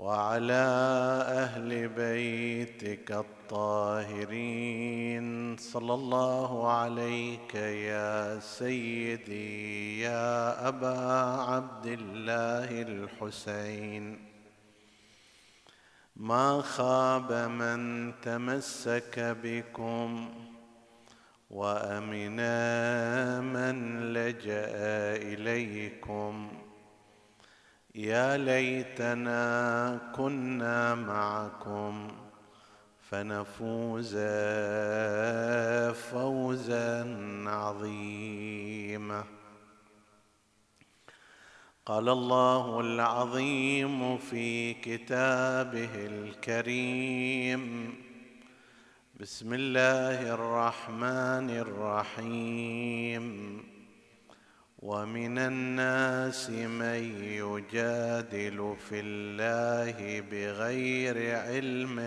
وعلى أهل بيتك الطاهرين. صلى الله عليك يا سيدي يا أبا عبد الله الحسين. ما خاب من تمسك بكم وامنا من لجأ إليكم. يا ليتنا كنا معكم فنفوز فوزا عظيما. قال الله العظيم في كتابه الكريم بسم الله الرحمن الرحيم. ومن الناس من يجادل في الله بغير علم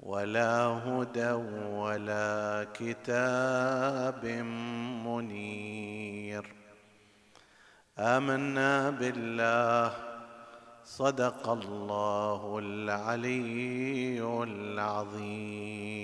ولا هدى ولا كتاب منير. آمنا بالله. صدق الله العلي العظيم.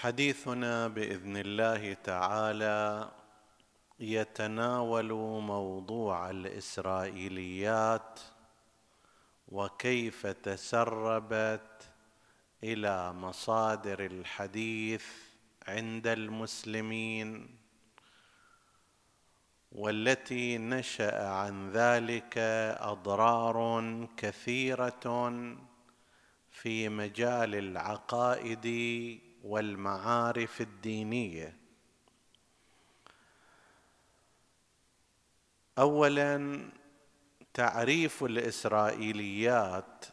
حديثنا بإذن الله تعالى يتناول موضوع الإسرائيليات وكيف تسربت إلى مصادر الحديث عند المسلمين والتي نشأ عن ذلك أضرار كثيرة في مجال العقائد والمعارف الدينية. اولا تعريف الإسرائيليات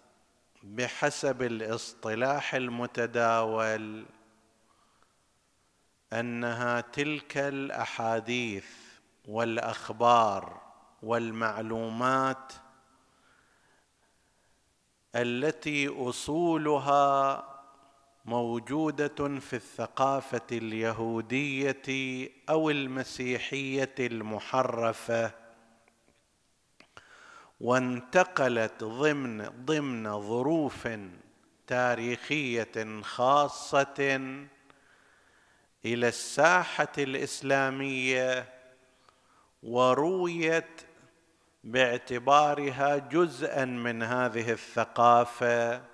بحسب الاصطلاح المتداول أنها تلك الأحاديث والأخبار والمعلومات التي أصولها موجودة في الثقافة اليهودية أو المسيحية المحرفة. وانتقلت ضمن ضمن ظروف تاريخية خاصة إلى الساحة الإسلامية ورويت باعتبارها جزءا من هذه الثقافة.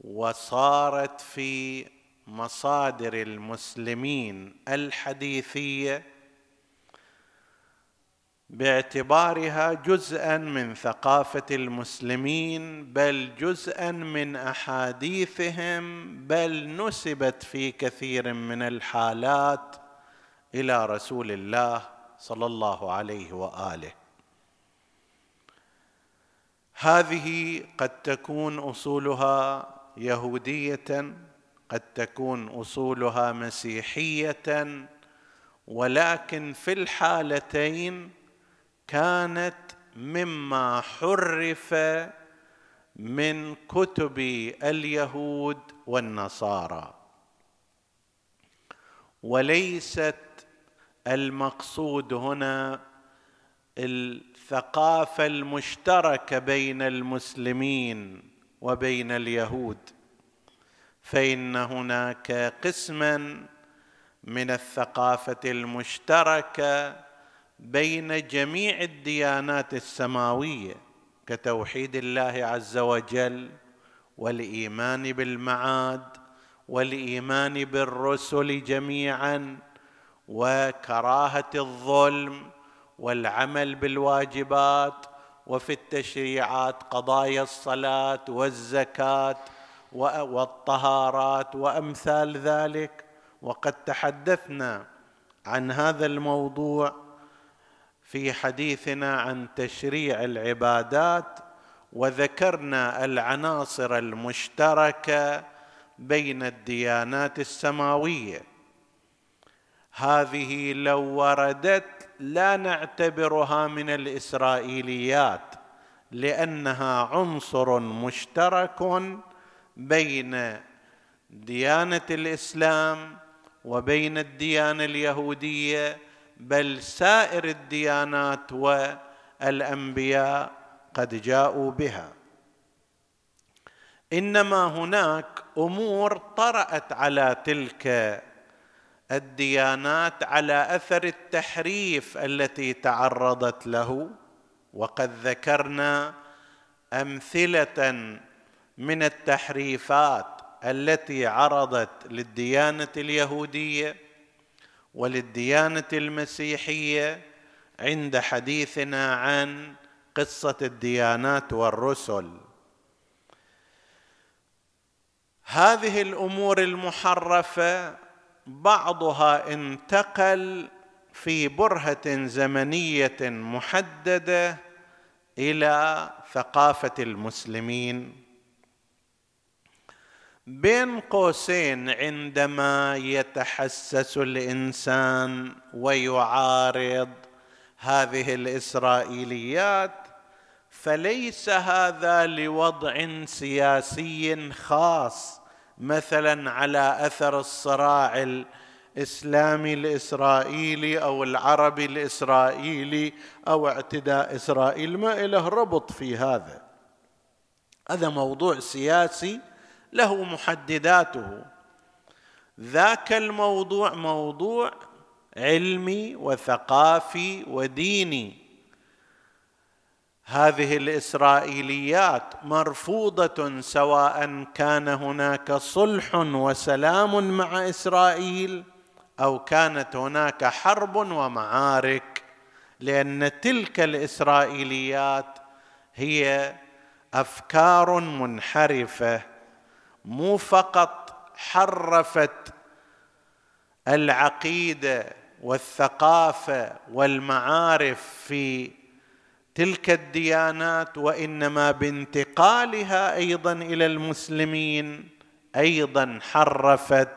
وصارت في مصادر المسلمين الحديثية باعتبارها جزءا من ثقافة المسلمين بل جزءا من أحاديثهم بل نسبت في كثير من الحالات إلى رسول الله صلى الله عليه وآله. هذه قد تكون أصولها يهودية قد تكون أصولها مسيحية ولكن في الحالتين كانت مما حرف من كتب اليهود والنصارى. وليست المقصود هنا الثقافة المشتركة بين المسلمين. وبين اليهود فإن هناك قسما من الثقافة المشتركة بين جميع الديانات السماوية كتوحيد الله عز وجل والإيمان بالمعاد والإيمان بالرسل جميعا وكراهة الظلم والعمل بالواجبات وفي التشريعات قضايا الصلاة والزكاة والطهارات وأمثال ذلك. وقد تحدثنا عن هذا الموضوع في حديثنا عن تشريع العبادات وذكرنا العناصر المشتركة بين الديانات السماوية. هذه لو وردت لا نعتبرها من الإسرائيليات لأنها عنصر مشترك بين ديانة الإسلام وبين الديانة اليهودية بل سائر الديانات والأنبياء قد جاءوا بها. إنما هناك أمور طرأت على تلك الديانات على أثر التحريف التي تعرضت له وقد ذكرنا أمثلة من التحريفات التي عرضت للديانة اليهودية وللديانة المسيحية عند حديثنا عن قصة الديانات والرسل. هذه الأمور المحرفة بعضها انتقل في برهة زمنية محددة إلى ثقافة المسلمين. بين قوسين عندما يتحسس الإنسان ويعارض هذه الإسرائيليات فليس هذا لوضع سياسي خاص مثلا على أثر الصراع الاسلامي الاسرائيلي أو العربي الاسرائيلي أو اعتداء إسرائيل ما له ربط في هذا. هذا موضوع سياسي له محدداته. ذاك الموضوع موضوع علمي وثقافي وديني. هذه الإسرائيليات مرفوضة سواء كان هناك صلح وسلام مع إسرائيل أو كانت هناك حرب ومعارك لأن تلك الإسرائيليات هي أفكار منحرفة مو فقط حرفت العقيدة والثقافة والمعارف في تلك الديانات وإنما بانتقالها أيضا إلى المسلمين أيضا حرفت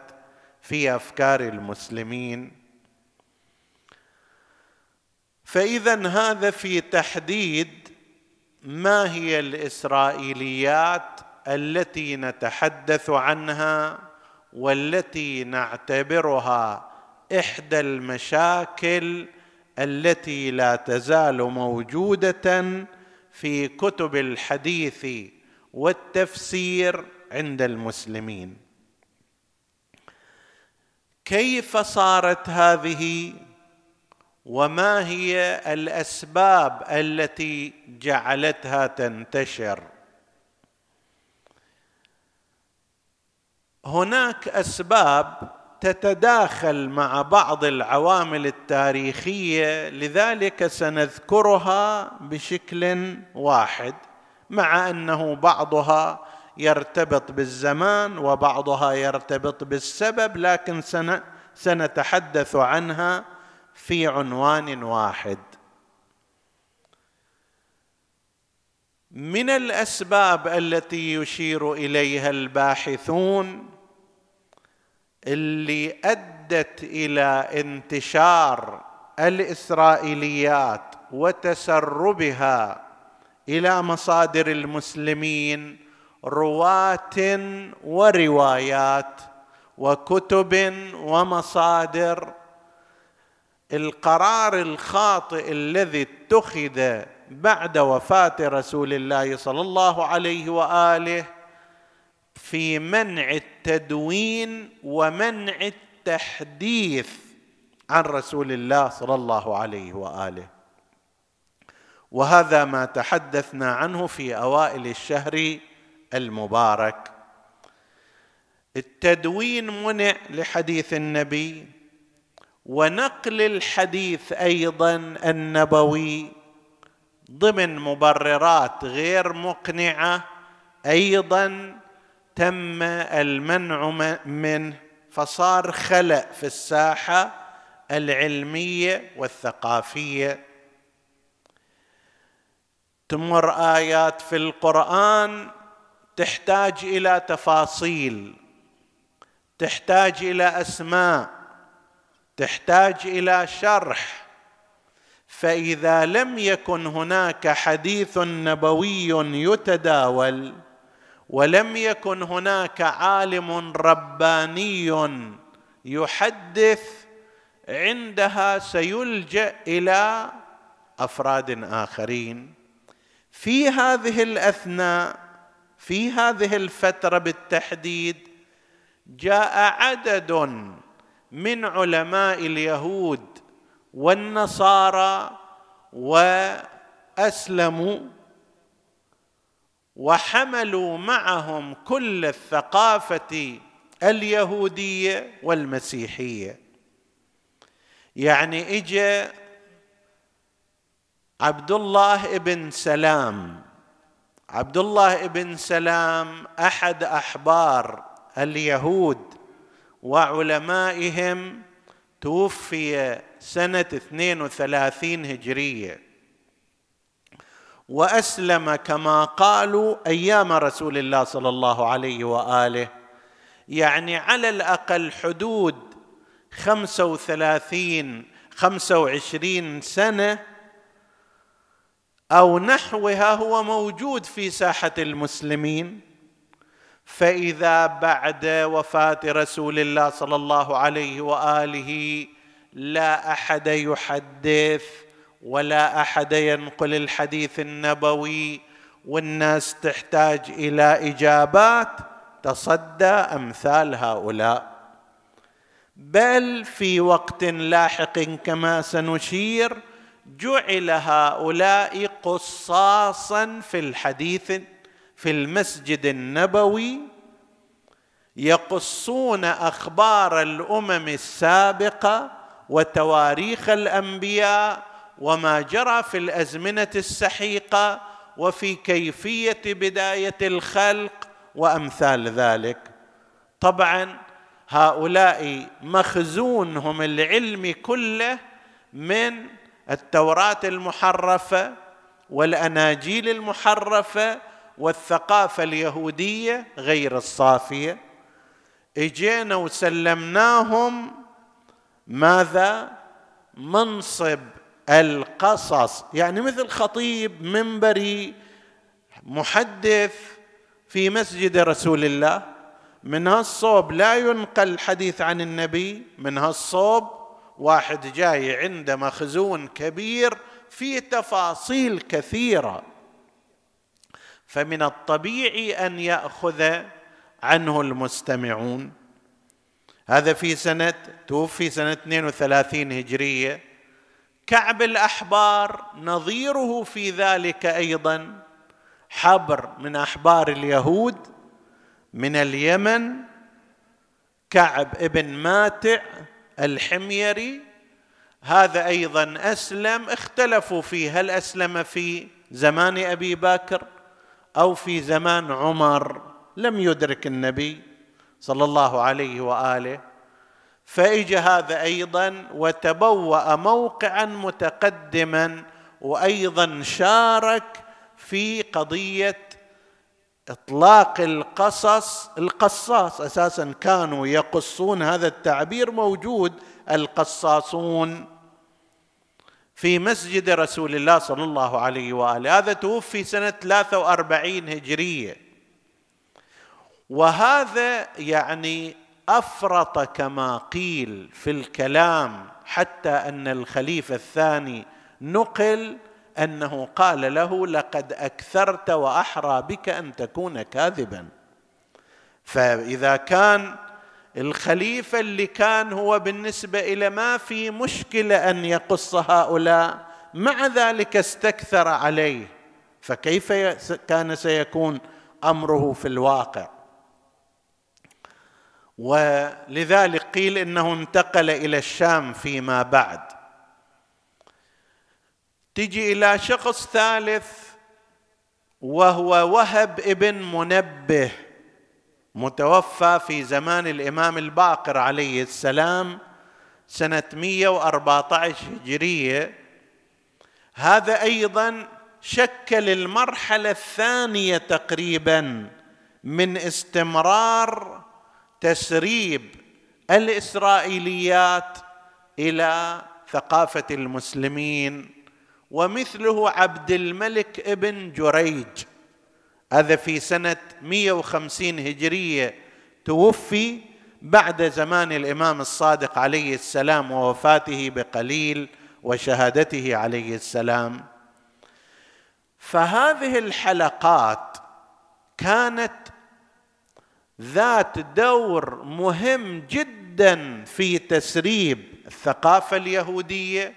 في أفكار المسلمين. فاذا هذا في تحديد ما هي الإسرائيليات التي نتحدث عنها والتي نعتبرها إحدى المشاكل التي لا تزال موجودة في كتب الحديث والتفسير عند المسلمين. كيف صارت هذه؟ وما هي الأسباب التي جعلتها تنتشر؟ هناك أسباب تتداخل مع بعض العوامل التاريخية لذلك سنذكرها بشكل واحد مع أنه بعضها يرتبط بالزمان وبعضها يرتبط بالسبب لكن سنتحدث عنها في عنوان واحد. من الأسباب التي يشير إليها الباحثون اللي أدت إلى انتشار الإسرائيليات وتسربها إلى مصادر المسلمين رواة وروايات وكتب ومصادر. القرار الخاطئ الذي اتخذ بعد وفاة رسول الله صلى الله عليه وآله في منع التدوين ومنع التحديث عن رسول الله صلى الله عليه وآله. وهذا ما تحدثنا عنه في أوائل الشهر المبارك. التدوين منع لحديث النبي ونقل الحديث أيضا النبوي ضمن مبررات غير مقنعة أيضا تم المنع منه فصار خلأ في الساحة العلمية والثقافية. تمر آيات في القرآن تحتاج إلى تفاصيل تحتاج إلى أسماء تحتاج إلى شرح. فإذا لم يكن هناك حديث نبوي يتداول ولم يكن هناك عالم رباني يحدث عندها سيلجأ إلى أفراد آخرين. في هذه الأثناء في هذه الفترة بالتحديد جاء عدد من علماء اليهود والنصارى وأسلموا وحملوا معهم كل الثقافة اليهودية والمسيحية. يعني اجى عبد الله ابن سلام. عبد الله ابن سلام أحد أحبار اليهود وعلمائهم توفي سنة 32 هجرية. وأسلم كما قالوا أيام رسول الله صلى الله عليه وآله. يعني على الأقل حدود 35 25 سنة أو نحوها هو موجود في ساحة المسلمين. فإذا بعد وفاة رسول الله صلى الله عليه وآله لا أحد يحدث ولا أحد ينقل الحديث النبوي. والناس تحتاج إلى إجابات تصدى أمثال هؤلاء. بل في وقت لاحق كما سنشير جعل هؤلاء قصاصا في الحديث في المسجد النبوي يقصون أخبار الأمم السابقة وتواريخ الأنبياء وما جرى في الأزمنة السحيقة وفي كيفية بداية الخلق وأمثال ذلك. طبعا هؤلاء مخزونهم العلمي كله من التوراة المحرفة والأناجيل المحرفة والثقافة اليهودية غير الصافية. إجينا وسلمناهم ماذا؟ منصب القصص. يعني مثل خطيب منبري محدث في مسجد رسول الله. من هالصوب لا ينقل حديث عن النبي. من هالصوب واحد جاي عنده مخزون كبير فيه تفاصيل كثيرة. فمن الطبيعي أن يأخذ عنه المستمعون. هذا في سنة توفي سنة 32 هجرية. كعب الأحبار نظيره في ذلك أيضا حبر من أحبار اليهود من اليمن كعب ابن ماتع الحميري. هذا أيضا أسلم اختلفوا فيه هل أسلم في زمان أبي بكر أو في زمان عمر؟ لم يدرك النبي صلى الله عليه وآله. فاجى هذا أيضا وتبوأ موقعا متقدما وأيضا شارك في قضية إطلاق القصص القصاص أساسا كانوا يقصون هذا التعبير موجود القصاصون في مسجد رسول الله صلى الله عليه وآله. هذا توفي سنة 43 هجرية. وهذا يعني أفرط كما قيل في الكلام حتى أن الخليفة الثاني نقل أنه قال له لقد أكثرت وأحرى بك أن تكون كاذبا. فإذا كان الخليفة اللي كان هو بالنسبة إلى ما في مشكلة أن يقص هؤلاء مع ذلك استكثر عليه. فكيف كان سيكون أمره في الواقع؟ ولذلك قيل إنه انتقل إلى الشام فيما بعد. تجي إلى شخص ثالث وهو وهب ابن منبه متوفى في زمان الإمام الباقر عليه السلام سنة 114 هجرية. هذا أيضا شكل المرحلة الثانية تقريبا من استمرار تسريب الإسرائيليات إلى ثقافة المسلمين ومثله عبد الملك ابن جريج. هذا في سنة 150 هجرية توفي بعد زمان الإمام الصادق عليه السلام ووفاته بقليل وشهادته عليه السلام. فهذه الحلقات كانت ذات دور مهم جدا في تسريب الثقافة اليهودية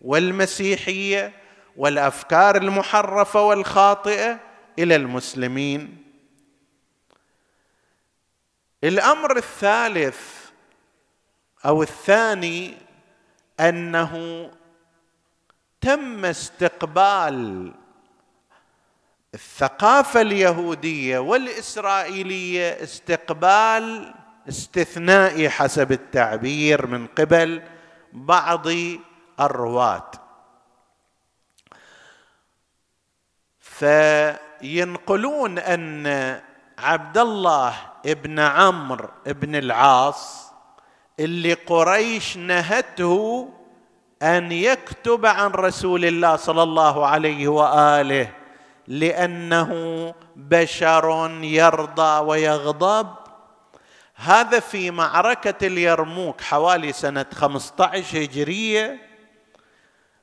والمسيحية والأفكار المحرفة والخاطئة إلى المسلمين. الأمر الثالث أو الثاني أنه تم استقبال الثقافة اليهودية والإسرائيلية استقبال استثنائي حسب التعبير من قبل بعض الرواة. فينقلون أن عبد الله ابن عمرو ابن العاص اللي قريش نهته أن يكتب عن رسول الله صلى الله عليه وآله لأنه بشر يرضى ويغضب. هذا في معركة اليرموك حوالي سنة 15 هجرية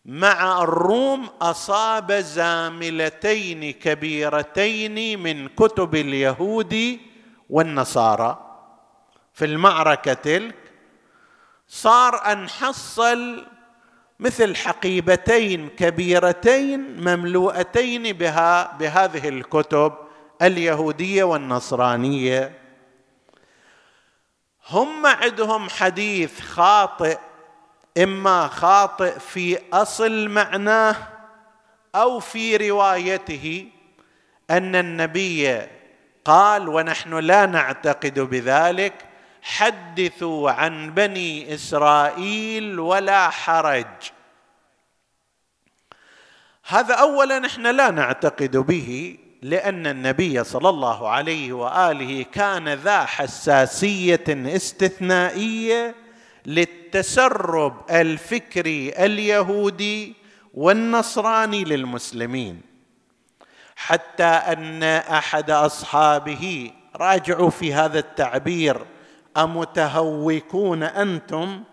مع الروم أصاب زاملتين كبيرتين من كتب اليهود والنصارى. في المعركة تلك صار أن حصل مثل حقيبتين كبيرتين مملوءتين بها بهذه الكتب اليهودية والنصرانية. هم عندهم حديث خاطئ إما خاطئ في أصل معناه أو في روايته أن النبي قال ونحن لا نعتقد بذلك حدثوا عن بني إسرائيل ولا حرج. هذا اولا إحنا لا نعتقد به لأن النبي صلى الله عليه وآله كان ذا حساسية استثنائية للتسرب الفكري اليهودي والنصراني للمسلمين. حتى أن أحد أصحابه راجعوا في هذا التعبير أمتهوكون أنتم؟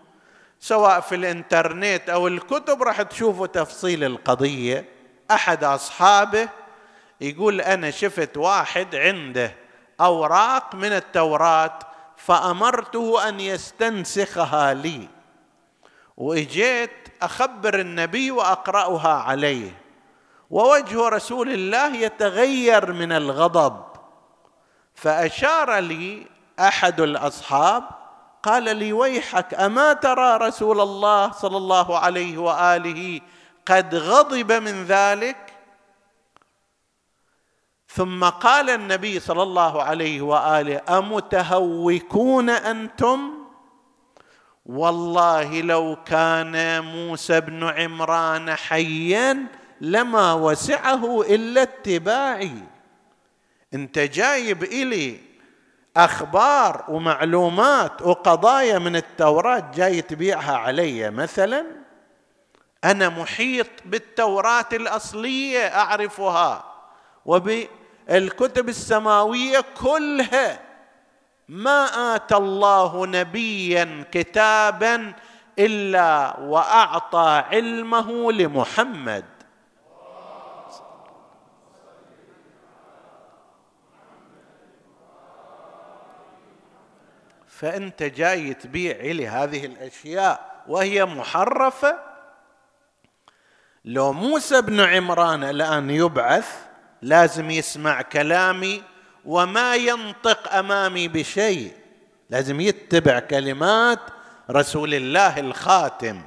سواء في الإنترنت أو الكتب راح تشوفوا تفصيل القضية. أحد أصحابه يقول أنا شفت واحد عنده أوراق من التوراة فأمرته أن يستنسخها لي. وإجيت أخبر النبي وأقرأها عليه. ووجه رسول الله يتغير من الغضب. فأشار لي أحد الأصحاب قال لي ويحك أما ترى رسول الله صلى الله عليه وآله قد غضب من ذلك؟ ثم قال النبي صلى الله عليه وآله أمتهوكون أنتم؟ والله لو كان موسى بن عمران حيا لما وسعه إلا اتباعي. أنت جايب إلي أخبار ومعلومات وقضايا من التوراة جاي تبيعها علي مثلا؟ أنا محيط بالتوراة الأصلية أعرفها وبالكتب السماوية كلها. ما آتى الله نبيا كتابا إلا وأعطى علمه لمحمد. فأنت جاي تبيع لي هذه الأشياء وهي محرفة؟ لو موسى بن عمران الآن يبعث لازم يسمع كلامي وما ينطق أمامي بشيء. لازم يتبع كلمات رسول الله الخاتم.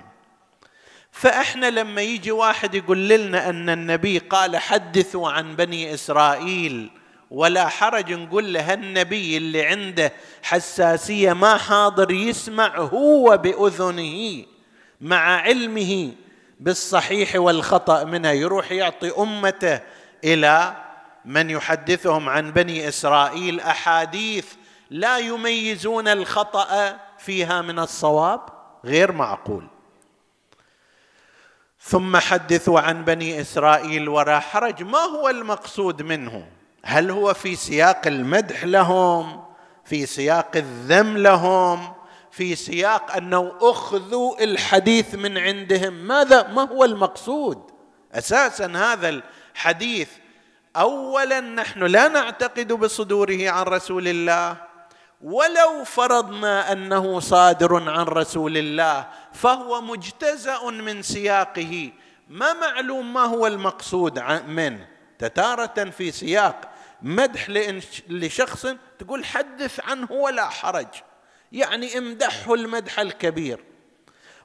فإحنا لما يجي واحد يقول لنا أن النبي قال حدثوا عن بني إسرائيل ولا حرج نقول له النبي اللي عنده حساسية ما حاضر يسمع هو بأذنه مع علمه بالصحيح والخطأ منها يروح يعطي أمته إلى من يحدثهم عن بني إسرائيل أحاديث لا يميزون الخطأ فيها من الصواب غير معقول. ثم حدثوا عن بني إسرائيل ولا حرج ما هو المقصود منه؟ هل هو في سياق المدح لهم؟ في سياق الذم لهم؟ في سياق أنه أخذوا الحديث من عندهم؟ ماذا؟ ما هو المقصود؟ أساسا هذا الحديث اولا نحن لا نعتقد بصدوره عن رسول الله ولو فرضنا أنه صادر عن رسول الله فهو مجتزأ من سياقه. ما معلوم ما هو المقصود منه؟ تتارة في سياق مدح لشخص تقول حدث عنه ولا حرج. يعني امدحه المدح الكبير.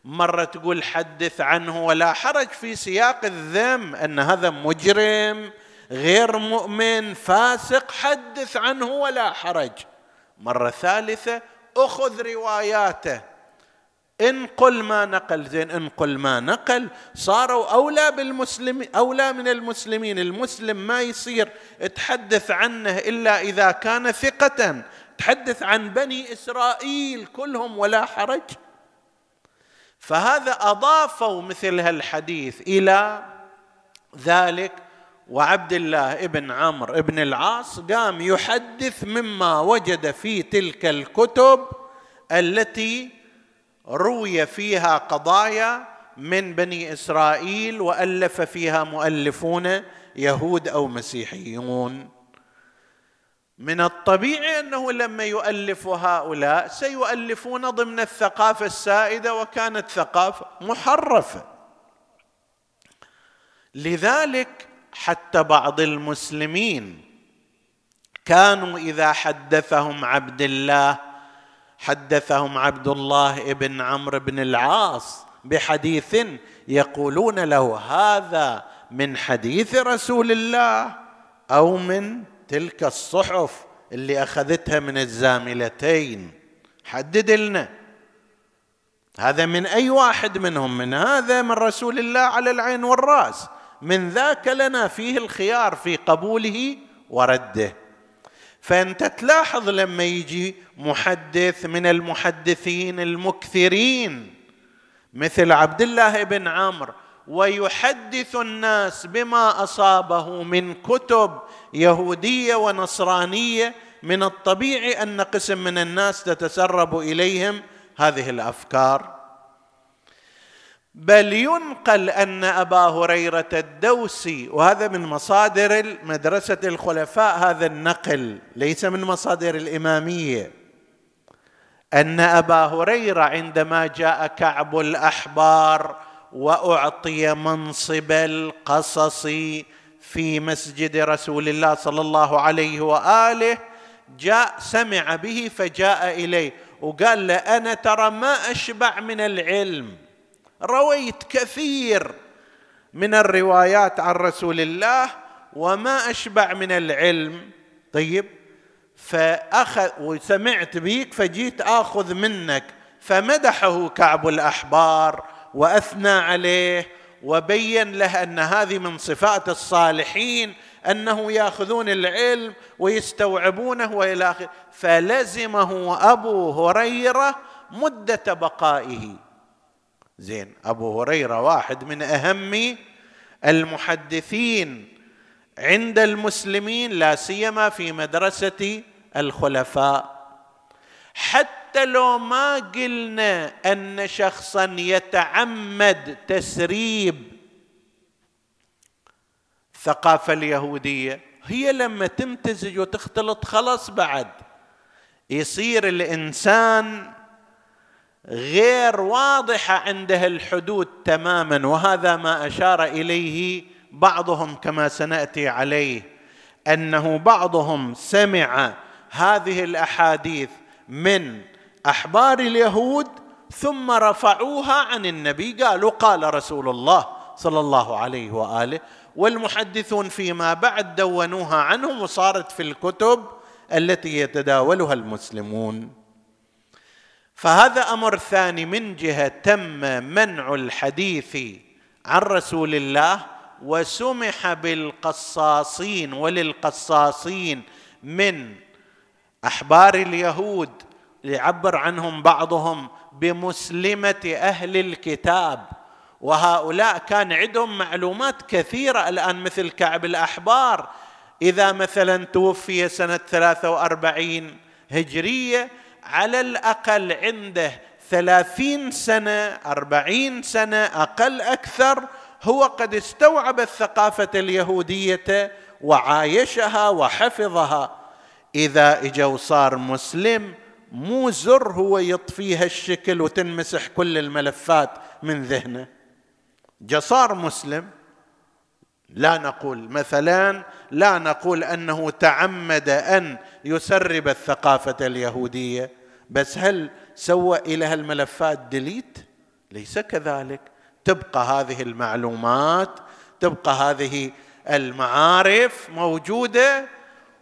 مرة تقول حدث عنه ولا حرج في سياق الذم أن هذا مجرم غير مؤمن فاسق حدث عنه ولا حرج. مرة ثالثة أخذ رواياته. انقل ما نقل زين انقل ما نقل صاروا أولى بالمسلم أولى من المسلمين. المسلم ما يصير تحدث عنه إلا إذا كان ثقة. تحدث عن بني إسرائيل كلهم ولا حرج. فهذا أضافوا مثل هالحديث إلى ذلك. وعبد الله ابن عمرو ابن العاص قام يحدث مما وجد في تلك الكتب التي روي فيها قضايا من بني إسرائيل وألف فيها مؤلفون يهود أو مسيحيون. من الطبيعي أنه لما يؤلف هؤلاء سيؤلفون ضمن الثقافة السائدة وكانت ثقافه محرفة. لذلك حتى بعض المسلمين كانوا إذا حدثهم عبد الله حدثهم عبد الله بن عمرو بن العاص بحديث يقولون له هذا من حديث رسول الله أو من تلك الصحف اللي أخذتها من الزاملتين. حدد لنا. هذا من أي واحد منهم؟ من هذا من رسول الله على العين والرأس. من ذاك لنا فيه الخيار في قبوله ورده. فأنت تلاحظ لما يجي محدث من المحدثين المكثرين مثل عبد الله بن عمرو ويحدث الناس بما أصابه من كتب يهودية ونصرانية من الطبيعي أن قسم من الناس تتسرب إليهم هذه الأفكار. بل ينقل أن أبا هريرة الدوسي وهذا من مصادر مدرسه الخلفاء هذا النقل ليس من مصادر الإمامية. أن أبا هريرة عندما جاء كعب الأحبار وأعطي منصب القصص في مسجد رسول الله صلى الله عليه وآله جاء سمع به فجاء إليه وقال له أنا ترى ما أشبع من العلم. رويت كثير من الروايات عن رسول الله وما أشبع من العلم. طيب فاخذ وسمعت بيك فجيت آخذ منك. فمدحه كعب الأحبار وأثنى عليه وبين له أن هذه من صفات الصالحين أنه يأخذون العلم ويستوعبونه وإلى اخره فلزمه أبو هريرة مدة بقائه. زين. أبو هريرة واحد من أهم المحدثين عند المسلمين لا سيما في مدرسة الخلفاء. حتى لو ما قلنا أن شخصا يتعمد تسريب الثقافه اليهودية هي لما تمتزج وتختلط خلاص بعد. يصير الإنسان غير واضحة عنده الحدود تماما وهذا ما أشار إليه بعضهم كما سنأتي عليه أنه بعضهم سمع هذه الأحاديث من أحبار اليهود ثم رفعوها عن النبي قالوا قال رسول الله صلى الله عليه وآله والمحدثون فيما بعد دونوها عنهم وصارت في الكتب التي يتداولها المسلمون. فهذا أمر ثاني من جهة تم منع الحديث عن رسول الله وسمح بالقصاصين وللقصاصين من أحبار اليهود يعبر عنهم بعضهم بمسلمة أهل الكتاب. وهؤلاء كان عندهم معلومات كثيرة الآن مثل كعب الأحبار. إذا مثلا توفي سنة 43 هجرية على الأقل عنده ثلاثين سنة أربعين سنة أقل أكثر هو قد استوعب الثقافة اليهودية وعايشها وحفظها. إذا إجا وصار مسلم مو زر هو يطفيها الشكل وتنمسح كل الملفات من ذهنه. جصار مسلم لا نقول مثلا لا نقول أنه تعمد أن يسرب الثقافة اليهودية. بس هل سوى إلى هالملفات ديليت ليس كذلك. تبقى هذه المعلومات تبقى هذه المعارف موجودة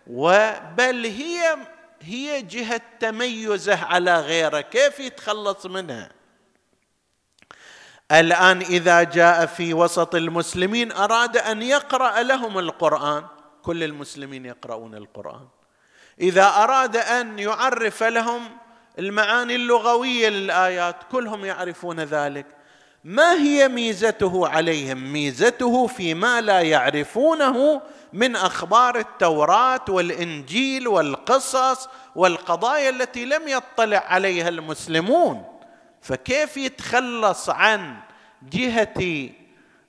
وبل هي هي جهة تميزه على غيره. كيف يتخلص منها؟ الآن إذا جاء في وسط المسلمين أراد أن يقرأ لهم القرآن. كل المسلمين يقرؤون القرآن. إذا أراد أن يعرف لهم المعاني اللغوية للآيات كلهم يعرفون ذلك. ما هي ميزته عليهم؟ ميزته فيما لا يعرفونه من أخبار التوراة والإنجيل والقصص والقضايا التي لم يطلع عليها المسلمون. فكيف يتخلص عن جهة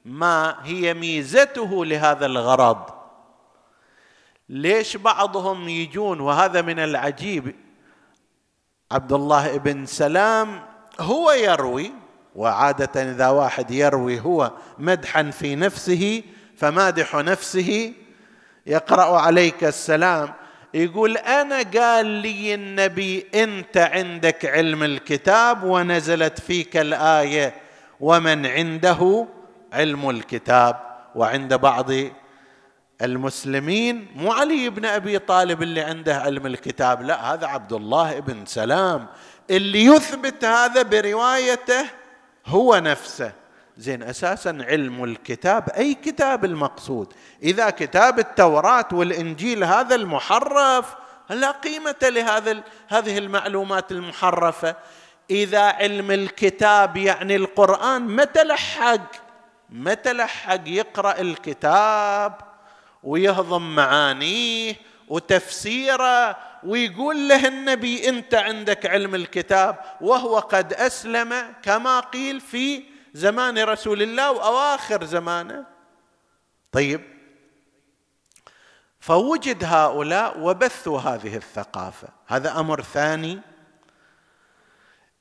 ما هي ميزته لهذا الغرض؟ ليش بعضهم يجون؟ وهذا من العجيب عبد الله بن سلام هو يروي وعادة إذا واحد يروي هو مدحا في نفسه فمادح نفسه يقرأ عليك السلام يقول أنا قال لي النبي أنت عندك علم الكتاب ونزلت فيك الآية ومن عنده علم الكتاب وعند بعض المسلمين مو علي بن أبي طالب اللي عنده علم الكتاب لا هذا عبد الله بن سلام. اللي يثبت هذا بروايته هو نفسه. زين أساسا علم الكتاب أي كتاب المقصود؟ إذا كتاب التوراة والإنجيل هذا المحرف لا قيمة لهذا هذه المعلومات المحرفة. إذا علم الكتاب يعني القرآن متى لحق؟ متى لحق يقرأ الكتاب؟ ويهضم معانيه وتفسيره ويقول له النبي انت عندك علم الكتاب وهو قد أسلم كما قيل في زمان رسول الله وأواخر زمانه. طيب فوجد هؤلاء وبثوا هذه الثقافة. هذا أمر ثاني.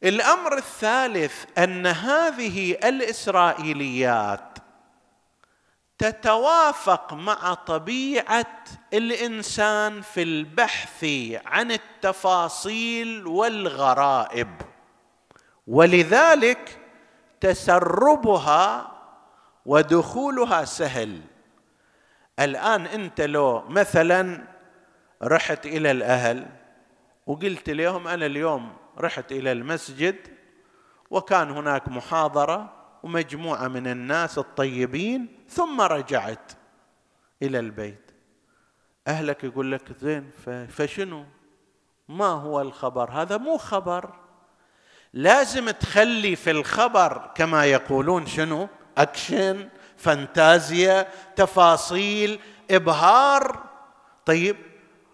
الأمر الثالث أن هذه الإسرائيليات تتوافق مع طبيعة الإنسان في البحث عن التفاصيل والغرائب. ولذلك تسربها ودخولها سهل. الآن أنت لو مثلا رحت إلى الأهل وقلت لهم أنا اليوم رحت إلى المسجد وكان هناك محاضرة ومجموعة من الناس الطيبين ثم رجعت إلى البيت. أهلك يقول لك زين فشنو؟ ما هو الخبر؟ هذا مو خبر. لازم تخلي في الخبر كما يقولون شنو؟ أكشن فانتازيا تفاصيل إبهار. طيب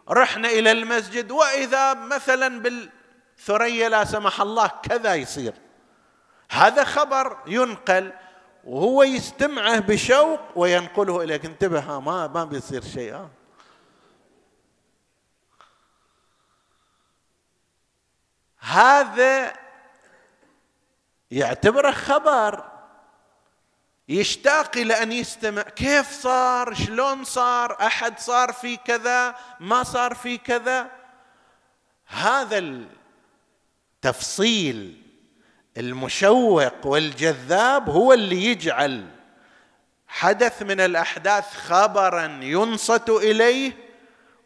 رحنا إلى المسجد وإذا مثلا بالثريا لا سمح الله كذا يصير. هذا خبر ينقل وهو يستمعه بشوق وينقله إليك. انتبه ما ما بيصير شيء ها. هذا يعتبره خبر يشتاق إلى أن يستمع. كيف صار؟ شلون صار؟ أحد صار في كذا ما صار في كذا؟ هذا التفصيل المشوق والجذاب هو اللي يجعل حدث من الأحداث خبرا ينصت إليه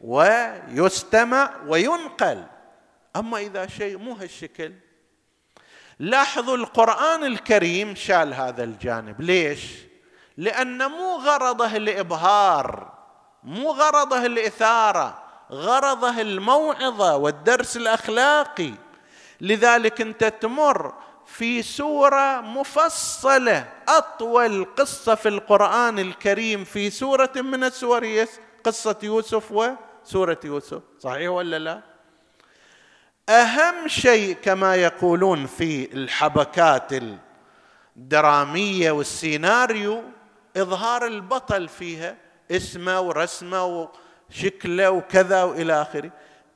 ويستمع وينقل. أما إذا شيء مو هالشكل لاحظوا القرآن الكريم شال هذا الجانب. ليش؟ لأن مو غرضه الإبهار مو غرضه الإثارة غرضه الموعظة والدرس الأخلاقي. لذلك أنت تمر في سورة مفصلة أطول قصة في القرآن الكريم في سورة من السور قصة يوسف وسوره يوسف. صحيح ولا لا؟ أهم شيء كما يقولون في الحبكات الدرامية والسيناريو إظهار البطل فيها اسمه ورسمه وشكله وكذا وإلى آخره.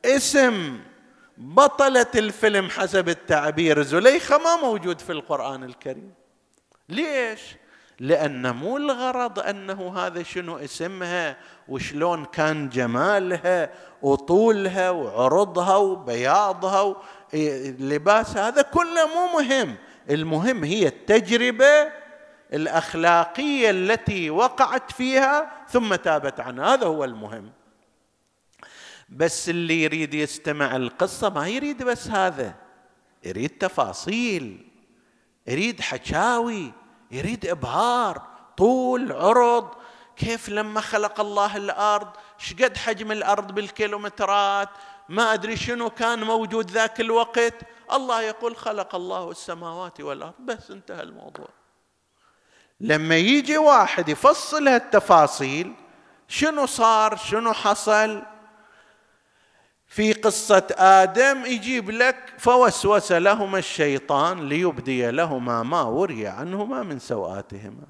اسم بطله الفيلم حسب التعبير. زليخة ما موجود في القرآن الكريم. ليش؟ لأن مو الغرض أنه هذا شنو اسمها وشلون كان جمالها وطولها وعرضها وبياضها ولباسها هذا كله مو مهم. المهم هي التجربة الأخلاقية التي وقعت فيها ثم تابت عنها. هذا هو المهم. بس اللي يريد يستمع القصة ما يريد بس هذا يريد تفاصيل يريد حكاوي يريد إبهار طول عرض. كيف لما خلق الله الأرض؟ شقد حجم الأرض بالكيلومترات؟ ما أدري شنو كان موجود ذاك الوقت. الله يقول خلق الله السماوات والأرض. بس انتهى الموضوع. لما يجي واحد يفصل هالتفاصيل شنو صار؟ شنو حصل؟ في قصة آدم يجيب لك فوسوس لهما الشيطان ليبدي لهما ما وري عنهما من سوآتهما.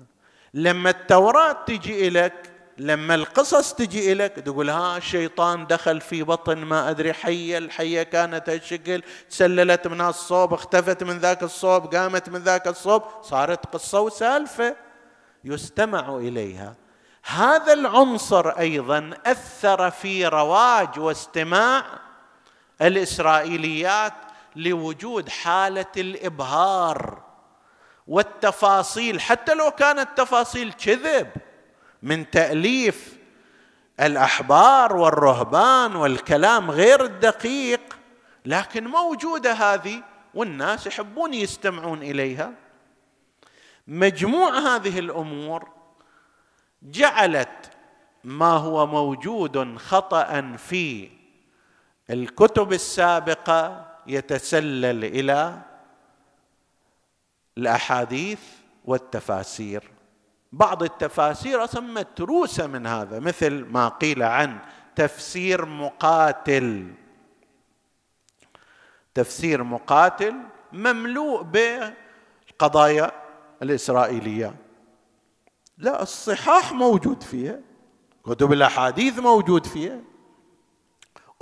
لما التوراة تجي لك لما القصص تجي لك تقول ها الشيطان دخل في بطن ما أدري حية الحية كانت هالشكل تسللت من الصوب اختفت من ذاك الصوب قامت من ذاك الصوب صارت قصة وسالفة يستمع إليها. هذا العنصر أيضا أثر في رواج واستماع الإسرائيليات لوجود حالة الإبهار والتفاصيل حتى لو كانت تفاصيل كذب من تأليف الأحبار والرهبان والكلام غير الدقيق لكن موجودة هذه والناس يحبون يستمعون إليها. مجموع هذه الأمور جعلت ما هو موجود خطأ في الكتب السابقة يتسلل إلى الأحاديث والتفاسير. بعض التفاسير أصلا متروسه من هذا مثل ما قيل عن تفسير مقاتل. تفسير مقاتل مملوء بالقضايا الإسرائيلية. لا الصحاح موجود فيها كتب الأحاديث موجود فيها.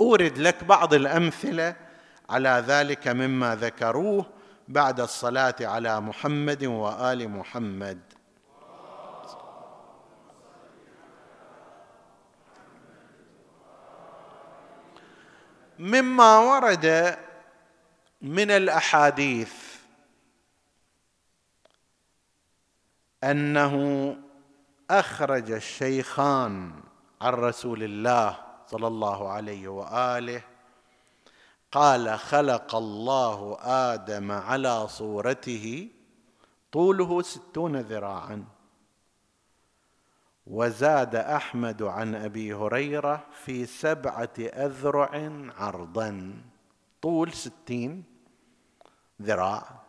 أورد لك بعض الأمثلة على ذلك مما ذكروه بعد الصلاة على محمد وآل محمد. مما ورد من الأحاديث أنه أخرج الشيخان عن رسول الله صلى الله عليه وآله قال خلق الله آدم على صورته طوله ستون ذراعا وزاد أحمد عن أبي هريرة في سبعة أذرع عرضا طول ستين ذراع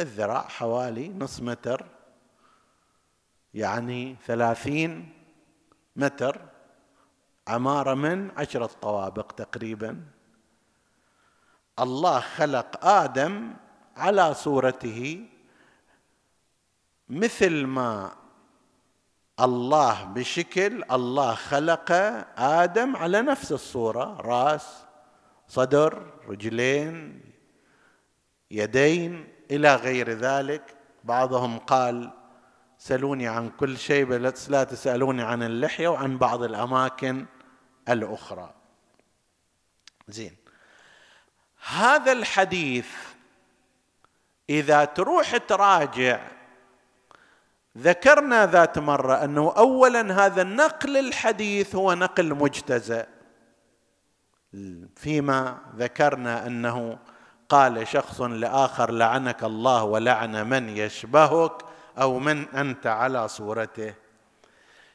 الذراع حوالي نصف متر يعني ثلاثين متر عمارة من عشرة طوابق تقريبا. الله خلق آدم على صورته مثل ما الله بشكل الله خلق آدم على نفس الصورة راس صدر رجلين يدين إلى غير ذلك. بعضهم قال سلوني عن كل شيء بس لا تسألوني عن اللحية وعن بعض الأماكن الأخرى. زين. هذا الحديث إذا تروح تراجع ذكرنا ذات مرة أنه اولا هذا النقل الحديث هو نقل مجتزأ. فيما ذكرنا أنه قال شخص لآخر لعنك الله ولعن من يشبهك أو من أنت على صورته.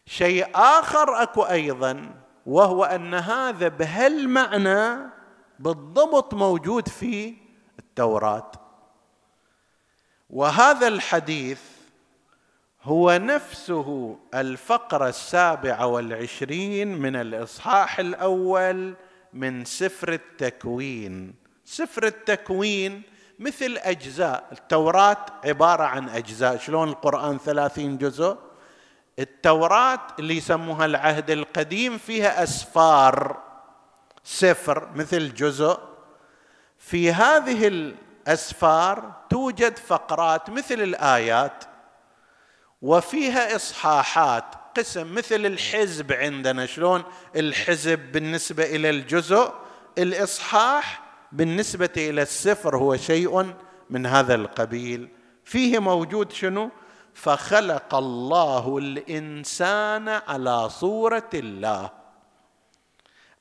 شيء آخر أكو أيضا وهو أن هذا بهالمعنى بالضبط موجود في التوراة. وهذا الحديث هو نفسه الفقرة السابعة والعشرين من الإصحاح الأول من سفر التكوين. سفر التكوين مثل أجزاء. التوراة عبارة عن أجزاء. شلون القرآن ثلاثين جزء؟ التوراة اللي يسموها العهد القديم فيها أسفار سفر مثل جزء. في هذه الأسفار توجد فقرات مثل الآيات وفيها إصحاحات قسم مثل الحزب عندنا. شلون؟ الحزب بالنسبة إلى الجزء الإصحاح بالنسبة إلى السفر هو شيء من هذا القبيل. فيه موجود شنو؟ فخلق الله الإنسان على صورة الله.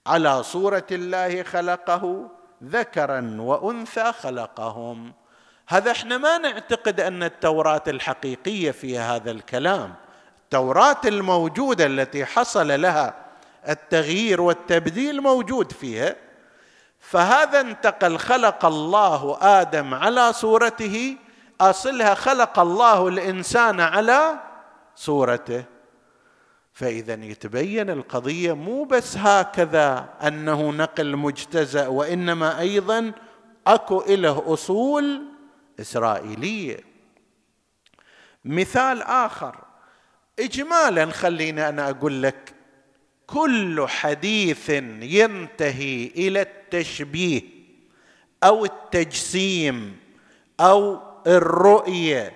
على صورة الله خلقه ذكرا وأنثى خلقهم. هذا إحنا ما نعتقد أن التوراة الحقيقية فيها هذا الكلام. التوراة الموجودة التي حصل لها التغيير والتبديل موجود فيها. فهذا انتقل خلق الله آدم على صورته. أصلها خلق الله الإنسان على صورته. فإذا يتبين القضية مو بس هكذا أنه نقل مجتزأ وإنما أيضا أكو له أصول إسرائيلية. مثال آخر. اجمالا خليني أنا أقول لك كل حديث ينتهي إلى التشبيه أو التجسيم أو الرؤية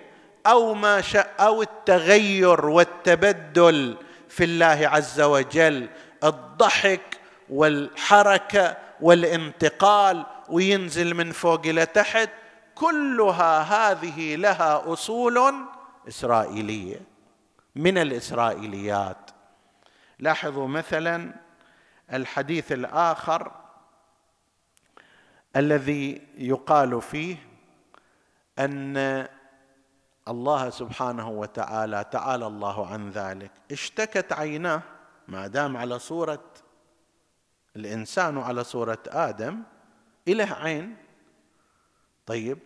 أو ما شاء أو التغير والتبدل في الله عز وجل. الضحك والحركة والانتقال وينزل من فوق إلى تحت كلها هذه لها أصول إسرائيلية. من الإسرائيليات؟ لاحظوا مثلا الحديث الآخر الذي يقال فيه أن الله سبحانه وتعالى تعالى الله عن ذلك. اشتكت عيناه ما دام على صورة الإنسان على صورة آدم إله عين. طيب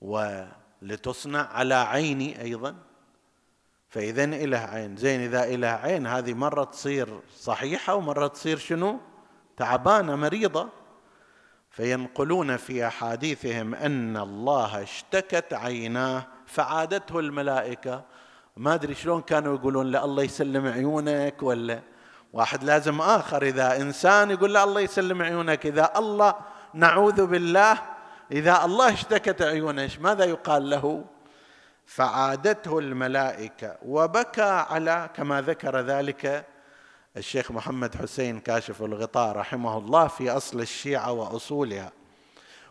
ولتصنع على عيني أيضا. فإذا إله عين. زين إذا إله عين هذه مرة تصير صحيحة ومرة تصير شنو؟ تعبانة مريضة. فينقلون في أحاديثهم أن الله اشتكت عيناه فعادته الملائكة. ما أدري شلون كانوا يقولون لا الله يسلم عيونك ولا واحد لازم آخر. إذا إنسان يقول لا الله يسلم عيونك. إذا الله نعوذ بالله إذا الله اشتكت عيونه ماذا يقال له؟ فعادته الملائكة وبكى على كما ذكر ذلك الشيخ محمد حسين كاشف الغطاء رحمه الله في أصل الشيعة وأصولها.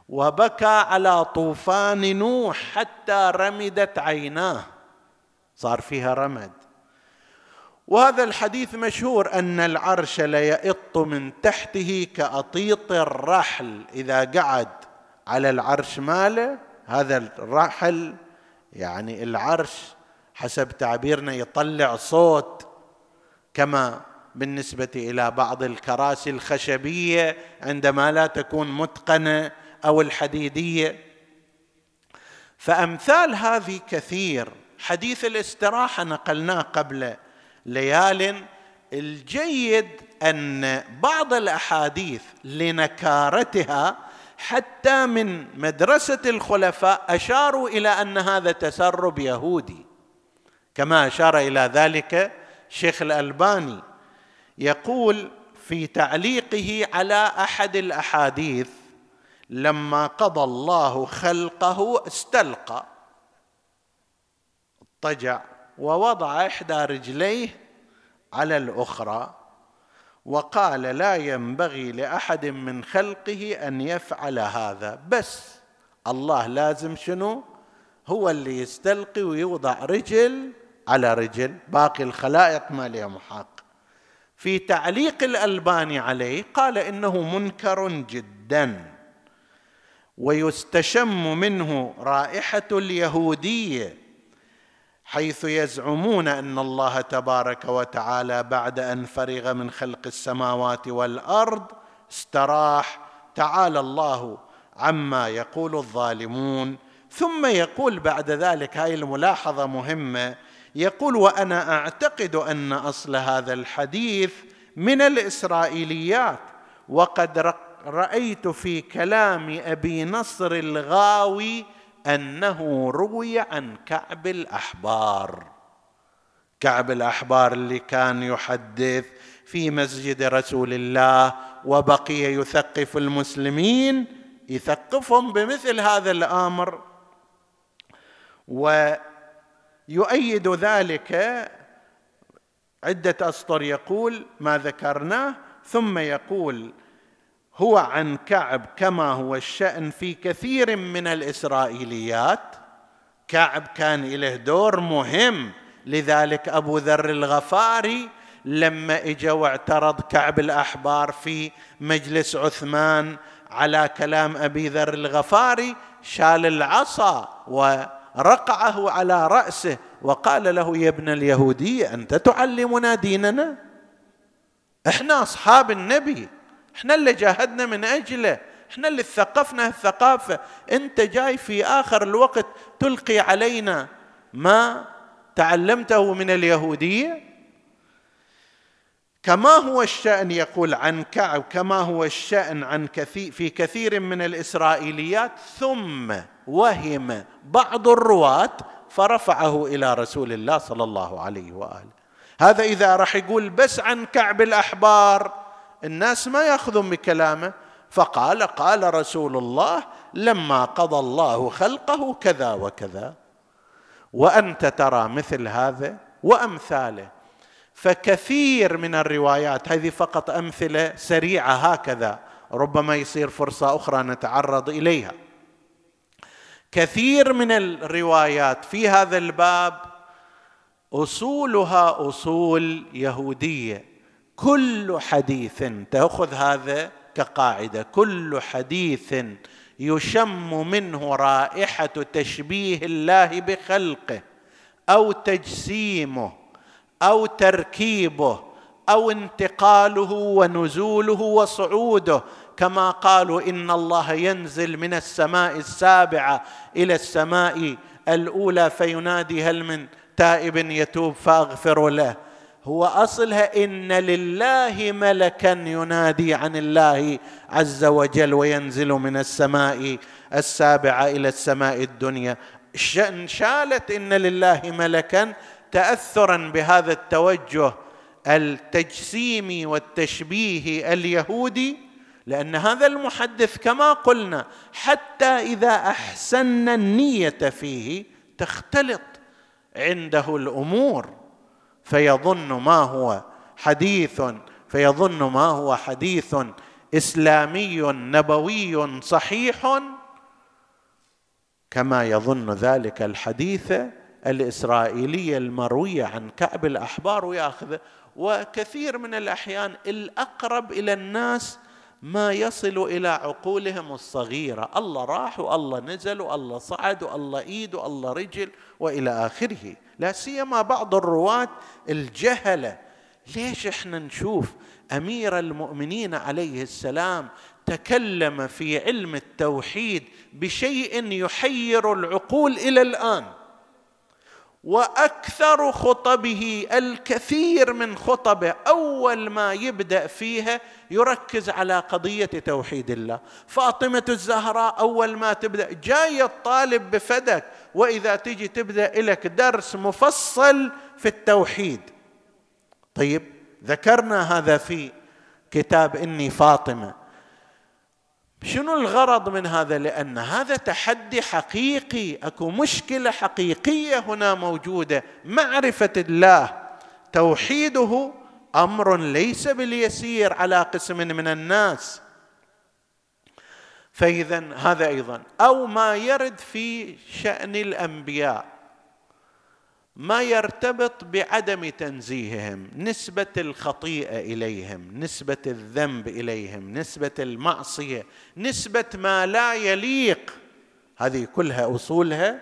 وبكى على طوفان نوح حتى رمدت عيناه. صار فيها رمد. وهذا الحديث مشهور أن العرش ليئط من تحته كأطيط الرحل. إذا قعد على العرش ماله هذا الرحل يعني العرش حسب تعبيرنا يطلع صوت كما بالنسبة إلى بعض الكراسي الخشبية عندما لا تكون متقنة أو الحديدية. فأمثال هذه كثير. حديث الاستراحة نقلناه قبل ليال. الجيد أن بعض الأحاديث لنكارتها حتى من مدرسة الخلفاء أشاروا إلى أن هذا تسرب يهودي. كما أشار إلى ذلك شيخ الألباني. يقول في تعليقه على أحد الأحاديث لما قضى الله خلقه استلقى. اضطجع ووضع إحدى رجليه على الأخرى. وقال لا ينبغي لأحد من خلقه أن يفعل هذا بس الله لازم شنو؟ هو اللي يستلقي ويوضع رجل على رجل. باقي الخلائق ما لها محاق في تعليق الألباني عليه قال إنه منكر جدا ويستشم منه رائحة اليهودية. حيث يزعمون أن الله تبارك وتعالى بعد أن فرغ من خلق السماوات والأرض استراح تعالى الله عما يقول الظالمون. ثم يقول بعد ذلك هاي الملاحظة مهمة يقول وأنا أعتقد أن أصل هذا الحديث من الإسرائيليات وقد رأيت في كلام أبي نصر الغاوي أنه روي عن كعب الأحبار. كعب الأحبار اللي كان يحدث في مسجد رسول الله وبقي يثقف المسلمين يثقفهم بمثل هذا الأمر. ويؤيد ذلك عدة أسطر يقول ما ذكرناه. ثم يقول هو عن كعب كما هو الشأن في كثير من الإسرائيليات. كعب كان له دور مهم لذلك أبو ذر الغفاري لما إجا واعترض كعب الأحبار في مجلس عثمان على كلام أبي ذر الغفاري شال العصا ورقعه على رأسه وقال له يا ابن اليهودية أنت تعلمنا ديننا؟ إحنا أصحاب النبي. إحنا اللي جاهدنا من أجله؟ إحنا اللي ثقفنا الثقافه أنت جاي في آخر الوقت تلقي علينا ما تعلمته من اليهودية؟ كما هو الشأن يقول عن كعب كما هو الشأن عن كثير في كثير من الإسرائيليات ثم وهم بعض الرواة فرفعه إلى رسول الله صلى الله عليه وآله. هذا إذا راح يقول بس عن كعب الأحبار الناس ما يأخذون بكلامه. فقال قال رسول الله لما قضى الله خلقه كذا وكذا وأنت ترى مثل هذا وأمثاله. فكثير من الروايات هذه فقط أمثلة سريعة هكذا ربما يصير فرصة أخرى نتعرض إليها. كثير من الروايات في هذا الباب أصولها أصول يهودية. كل حديث تأخذ هذا كقاعدة كل حديث يشم منه رائحة تشبيه الله بخلقه أو تجسيمه أو تركيبه أو انتقاله ونزوله وصعوده. كما قالوا إن الله ينزل من السماء السابعة إلى السماء الأولى فينادي هل من تائب يتوب فأغفر له. هو أصلها إن لله ملكا ينادي عن الله عز وجل وينزل من السماء السابعه إلى السماء الدنيا. شالت إن لله ملكا تاثرا بهذا التوجه التجسيمي والتشبيه اليهودي لأن هذا المحدث كما قلنا حتى إذا احسنا النية فيه تختلط عنده الأمور. فيظن ما هو حديث فيظن ما هو حديث إسلامي نبوي صحيح كما يظن ذلك الحديث الإسرائيلي المروي عن كعب الأحبار وياخذه وكثير من الأحيان الأقرب إلى الناس ما يصل إلى عقولهم الصغيرة. الله راح والله نزل والله صعد والله إيد والله رجل وإلى آخره. لا سيما بعض الرواة الجهلة. ليش إحنا نشوف أمير المؤمنين عليه السلام تكلم في علم التوحيد بشيء يحير العقول إلى الآن؟ وأكثر خطبه الكثير من خطبه أول ما يبدأ فيها يركز على قضية توحيد الله. فاطمة الزهراء أول ما تبدأ جاي الطالب بفدك وإذا تجي تبدأ لك درس مفصل في التوحيد. طيب ذكرنا هذا في كتاب إني فاطمة. شنو الغرض من هذا؟ لأن هذا تحدي حقيقي. أكو مشكلة حقيقية هنا موجودة. معرفة الله. توحيده أمر ليس باليسير على قسم من الناس. فإذا هذا أيضا. أو ما يرد في شأن الأنبياء. ما يرتبط بعدم تنزيههم نسبة الخطيئة إليهم نسبة الذنب إليهم نسبة المعصية نسبة ما لا يليق. هذه كلها أصولها.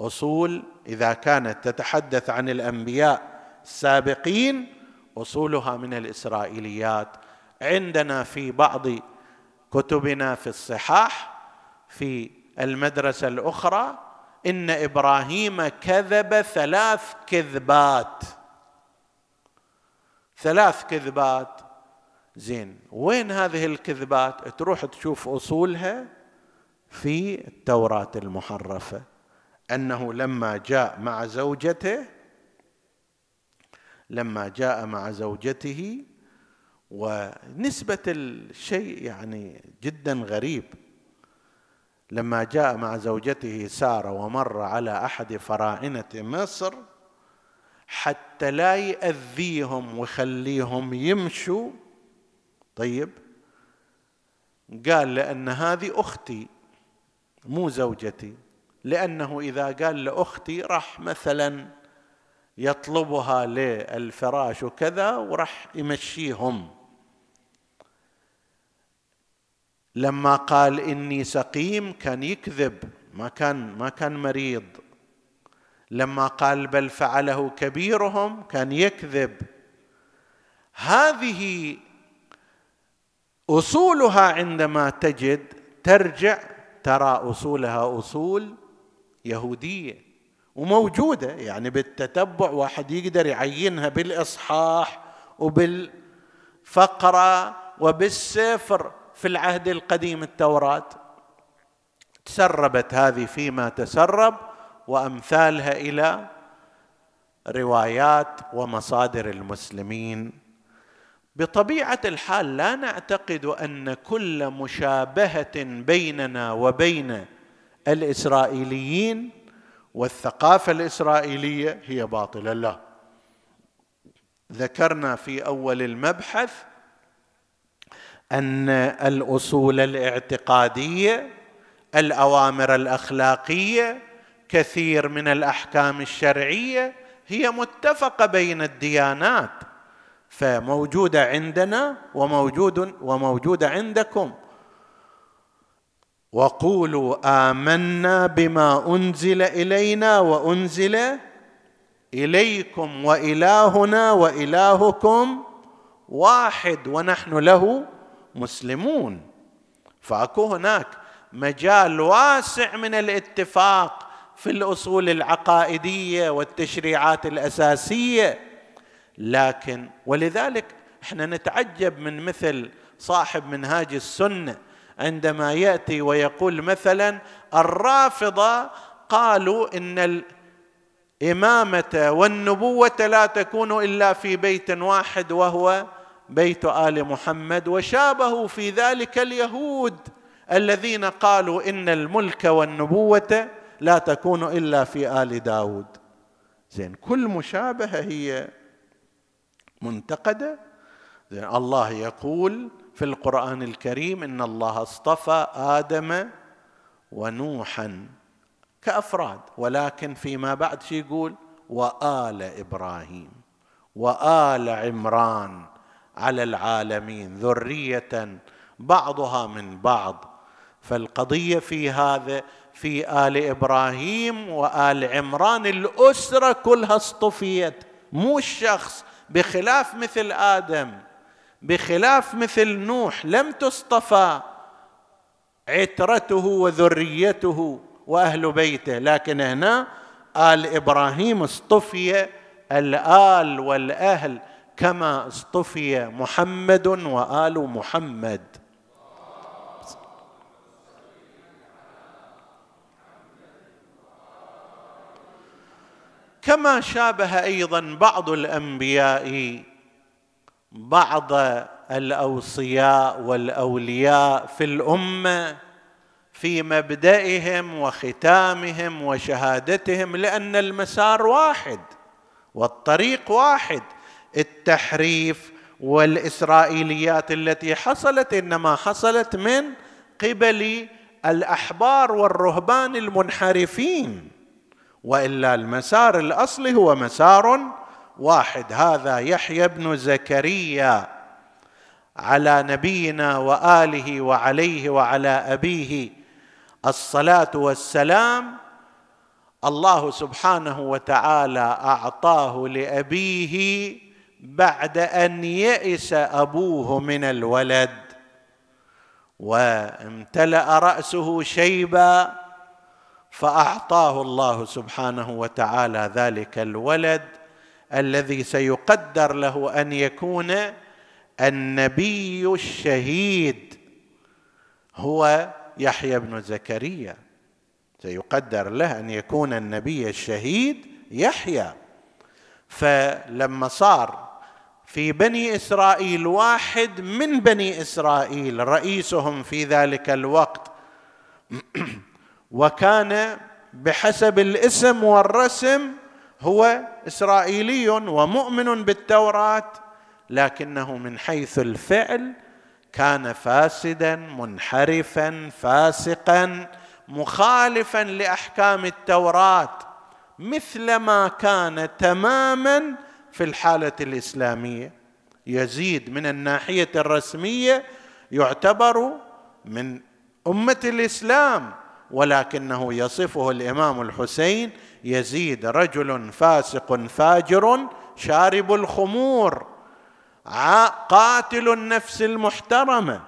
أصول إذا كانت تتحدث عن الأنبياء السابقين أصولها من الإسرائيليات. عندنا في بعض كتبنا في الصحاح في المدرسة الأخرى إن إبراهيم كذب ثلاث كذبات. ثلاث كذبات. زين وين هذه الكذبات؟ تروح تشوف أصولها في التوراة المحرفة. أنه لما جاء مع زوجته لما جاء مع زوجته ونسبة الشيء يعني جدا غريب. لما جاء مع زوجته سارة ومر على أحد فراعنة مصر حتى لا يأذيهم ويخليهم يمشوا. طيب قال لأن هذه أختي مو زوجتي. لأنه إذا قال لأختي راح مثلا يطلبها للفراش وكذا وراح يمشيهم. لما قال إني سقيم كان يكذب ما كان ما كان مريض. لما قال بل فعله كبيرهم كان يكذب. هذه أصولها عندما تجد ترجع ترى أصولها أصول يهودية وموجودة يعني بالتتبع واحد يقدر يعينها بالإصحاح وبالفقرة وبالسفر. في العهد القديم التوراة. تسربت هذه فيما تسرب وأمثالها إلى روايات ومصادر المسلمين. بطبيعة الحال لا نعتقد أن كل مشابهة بيننا وبين الإسرائيليين والثقافة الإسرائيلية هي باطلة. لا. ذكرنا في أول المبحث أن الأصول الاعتقادية الأوامر الأخلاقية كثير من الأحكام الشرعية هي متفقة بين الديانات فموجودة عندنا وموجود وموجودة عندكم. وقولوا آمنا بما أنزل إلينا وأنزل إليكم وإلهنا وإلهكم واحد ونحن له مسلمون. فاكو هناك مجال واسع من الاتفاق في الأصول العقائدية والتشريعات الأساسية. لكن ولذلك إحنا نتعجب من مثل صاحب منهاج السنة عندما يأتي ويقول مثلا الرافضة قالوا إن الإمامة والنبوة لا تكون إلا في بيت واحد وهو بيت آل محمد وشابهوا في ذلك اليهود الذين قالوا إن الملك والنبوة لا تكون إلا في آل داود. زين كل مشابهة هي منتقدة. زين الله يقول في القرآن الكريم إن الله اصطفى آدم ونوحا كأفراد ولكن فيما بعد يقول؟ وآل إبراهيم وآل عمران. على العالمين ذرية بعضها من بعض. فالقضية في هذا في آل إبراهيم وآل عمران الأسرة كلها اصطفيت. مو الشخص. بخلاف مثل آدم بخلاف مثل نوح لم تصطفى عترته وذريته وأهل بيته. لكن هنا آل إبراهيم اصطفي الآل والأهل. كما اصطفي محمد وآل محمد. كما شابه أيضا بعض الأنبياء بعض الأوصياء والأولياء في الأمة في مبدئهم وختامهم وشهادتهم لأن المسار واحد والطريق واحد. التحريف والإسرائيليات التي حصلت إنما حصلت من قبل الأحبار والرهبان المنحرفين وإلا المسار الاصلي هو مسار واحد. هذا يحيى بن زكريا على نبينا وآله وعليه وعلى أبيه. الصلاة والسلام الله سبحانه وتعالى أعطاه لأبيه بعد أن يئس أبوه من الولد وامتلأ رأسه شيبا فأعطاه الله سبحانه وتعالى ذلك الولد الذي سيقدر له أن يكون النبي الشهيد. هو يحيى بن زكريا. سيقدر له أن يكون النبي الشهيد يحيى. فلما صار في بني إسرائيل واحد من بني إسرائيل رئيسهم في ذلك الوقت. وكان بحسب الاسم والرسم هو إسرائيلي ومؤمن بالتوراة لكنه من حيث الفعل كان فاسدا منحرفا فاسقا مخالفا لأحكام التوراة مثل ما كان تماما في الحالة الإسلامية. يزيد من الناحية الرسمية يعتبر من أمة الإسلام ولكنه يصفه الإمام الحسين يزيد رجل فاسق فاجر شارب الخمور قاتل النفس المحترمة.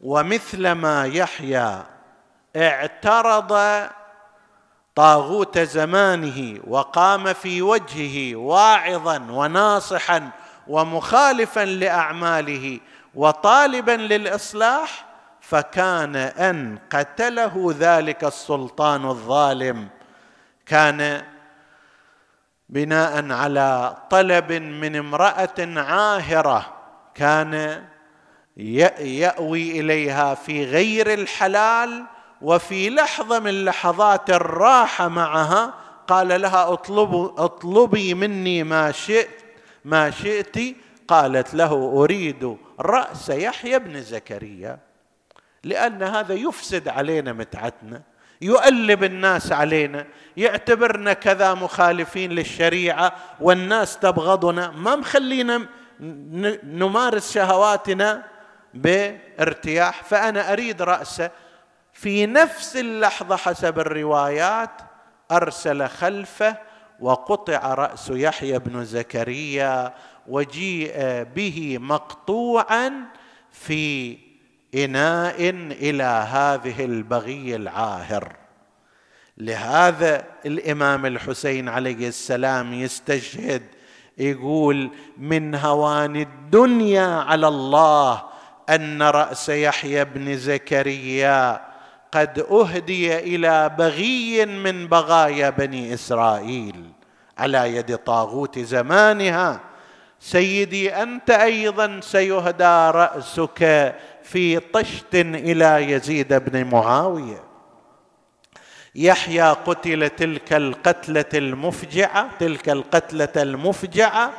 ومثلما يحيى اعترض طاغوت زمانه وقام في وجهه واعظا وناصحا ومخالفا لأعماله وطالبا للإصلاح فكان أن قتله ذلك السلطان الظالم. كان بناء على طلب من امرأة عاهرة كان يأوي إليها في غير الحلال وفي لحظة من لحظات الراحة معها قال لها اطلب اطلبي مني ما شئت ما شئت. قالت له أريد رأس يحيى بن زكريا. لأن هذا يفسد علينا متعتنا يؤلب الناس علينا يعتبرنا كذا مخالفين للشريعة والناس تبغضنا. ما مخلينا نمارس شهواتنا بارتياح. فأنا أريد رأسه. في نفس اللحظة حسب الروايات أرسل خلفه وقطع رأس يحيى بن زكريا وجيء به مقطوعا في إناء إلى هذه البغي العاهر. لهذا الإمام الحسين عليه السلام يستشهد يقول من هوان الدنيا على الله أن رأس يحيى بن زكريا قد أهدي إلى بغي من بغايا بني إسرائيل. على يد طاغوت زمانها. سيدي أنت أيضا سيهدى رأسك في طشت إلى يزيد بن معاوية. يحيى قتل تلك القتلة المفجعة تلك القتلة المفجعة.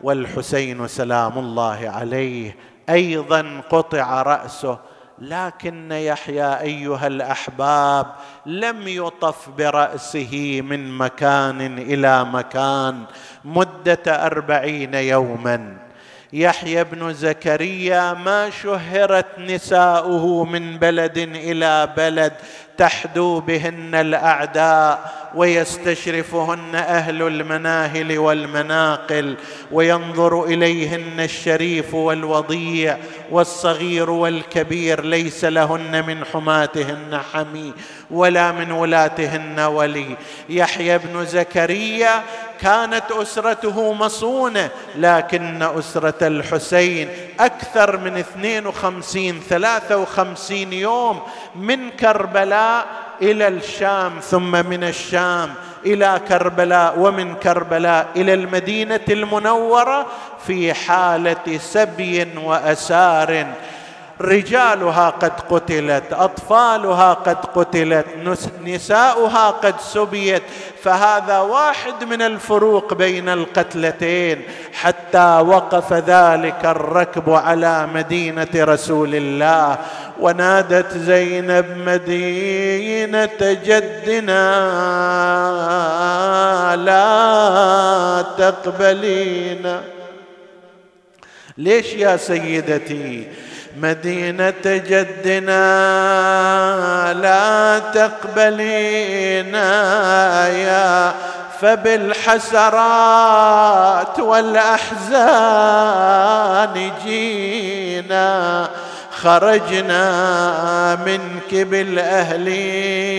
والحسين سلام الله عليه أيضا قطع رأسه لكن يحيى أيها الأحباب لم يطف برأسه من مكان إلى مكان مدة أربعين يوما. يحيى بن زكريا ما شهرت نساؤه من بلد إلى بلد تحدو بهن الأعداء ويستشرفهن أهل المناهل والمناقل وينظر إليهن الشريف والوضيع والصغير والكبير ليس لهن من حماتهن حمي ولا من ولاتهن ولي. يحيى بن زكريا كانت أسرته مصونة لكن أسرة الحسين أكثر من 52 53 يوم من كربلاء إلى الشام ثم من الشام إلى كربلاء ومن كربلاء إلى المدينة المنورة في حالة سبي وأسار. رجالها قد قتلت أطفالها قد قتلت نساؤها قد سبيت. فهذا واحد من الفروق بين القتلتين حتى وقف ذلك الركب على مدينة رسول الله. ونادت زينب مدينة جدنا لا تقبلين. ليش يا سيدتي؟ مدينة جدنا لا تقبلينا يا فبالحسرات والأحزان جينا. خرجنا منك بالأهلين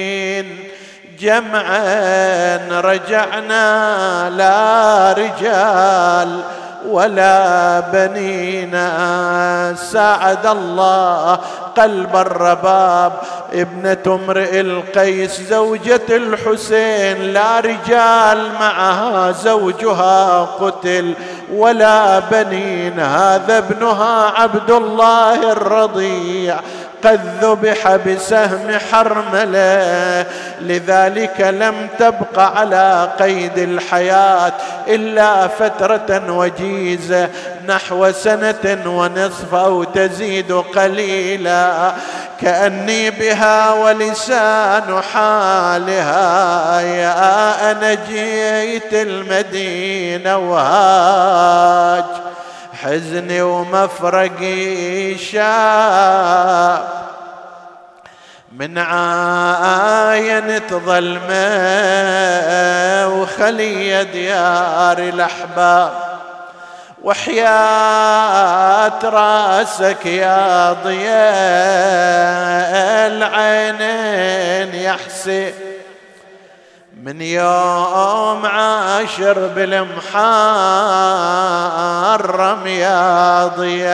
جمعا رجعنا لا رجال ولا بنينا ساعد الله قلب الرباب. ابنة امرئ القيس زوجة الحسين. لا رجال معها زوجها قتل. ولا بنين هذا ابنها عبد الله الرضيع. قد ذبح بسهم حرمله لذلك لم تبق على قيد الحياة إلا فترة وجيزه نحو سنة ونصف أو تزيد قليلا. كأني بها ولسان حالها يا أنا جيت المدينة وهاج. حزني ومفرقي شاب. من عاينة ظلمة وخلي ديار الأحباب. وحياة راسك يا ضياء العينين يا حسين من يوم عاشر بالمحرم يا ضي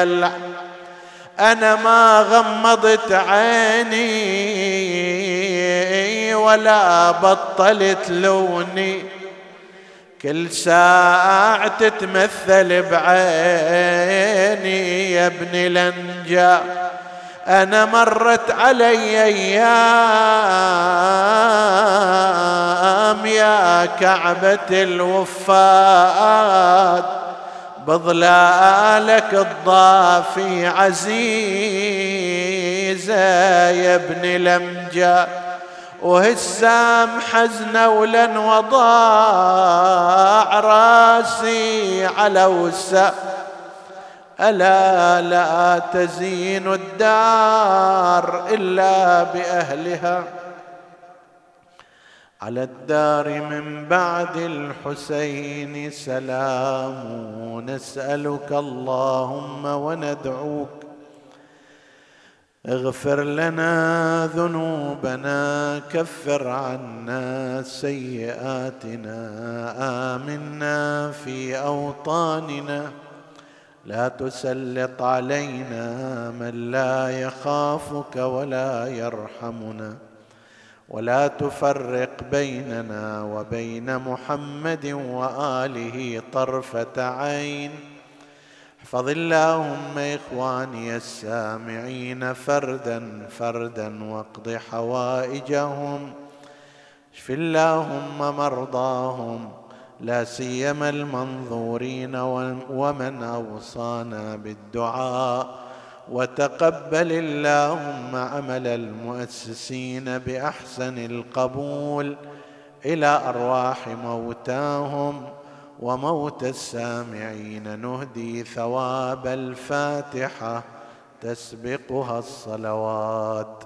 أنا ما غمضت عيني ولا بطلت لوني. كل ساعة تتمثل بعيني يا ابن الأنجا أنا مرت علي أيام يا كعبة الوفاد بظلالك الضافي عزيزة يا ابن الأمجاد وهسام حزنة ولن وضاع راسي على وسام ألا لا تزين الدار إلا بأهلها. على الدار من بعد الحسين سلام نسألك اللهم وندعوك. اغفر لنا ذنوبنا كفر عنا سيئاتنا آمنا في أوطاننا. لا تسلط علينا من لا يخافك ولا يرحمنا ولا تفرق بيننا وبين محمد وآله طرفة عين. احفظ اللهم إخواني السامعين فردا فردا واقض حوائجهم. اشف اللهم مرضاهم. لا سيما المنظورين ومن أوصانا بالدعاء. وتقبل اللهم عمل المؤسسين بأحسن القبول إلى أرواح موتاهم وموت السامعين. نهدي ثواب الفاتحة تسبقها الصلوات.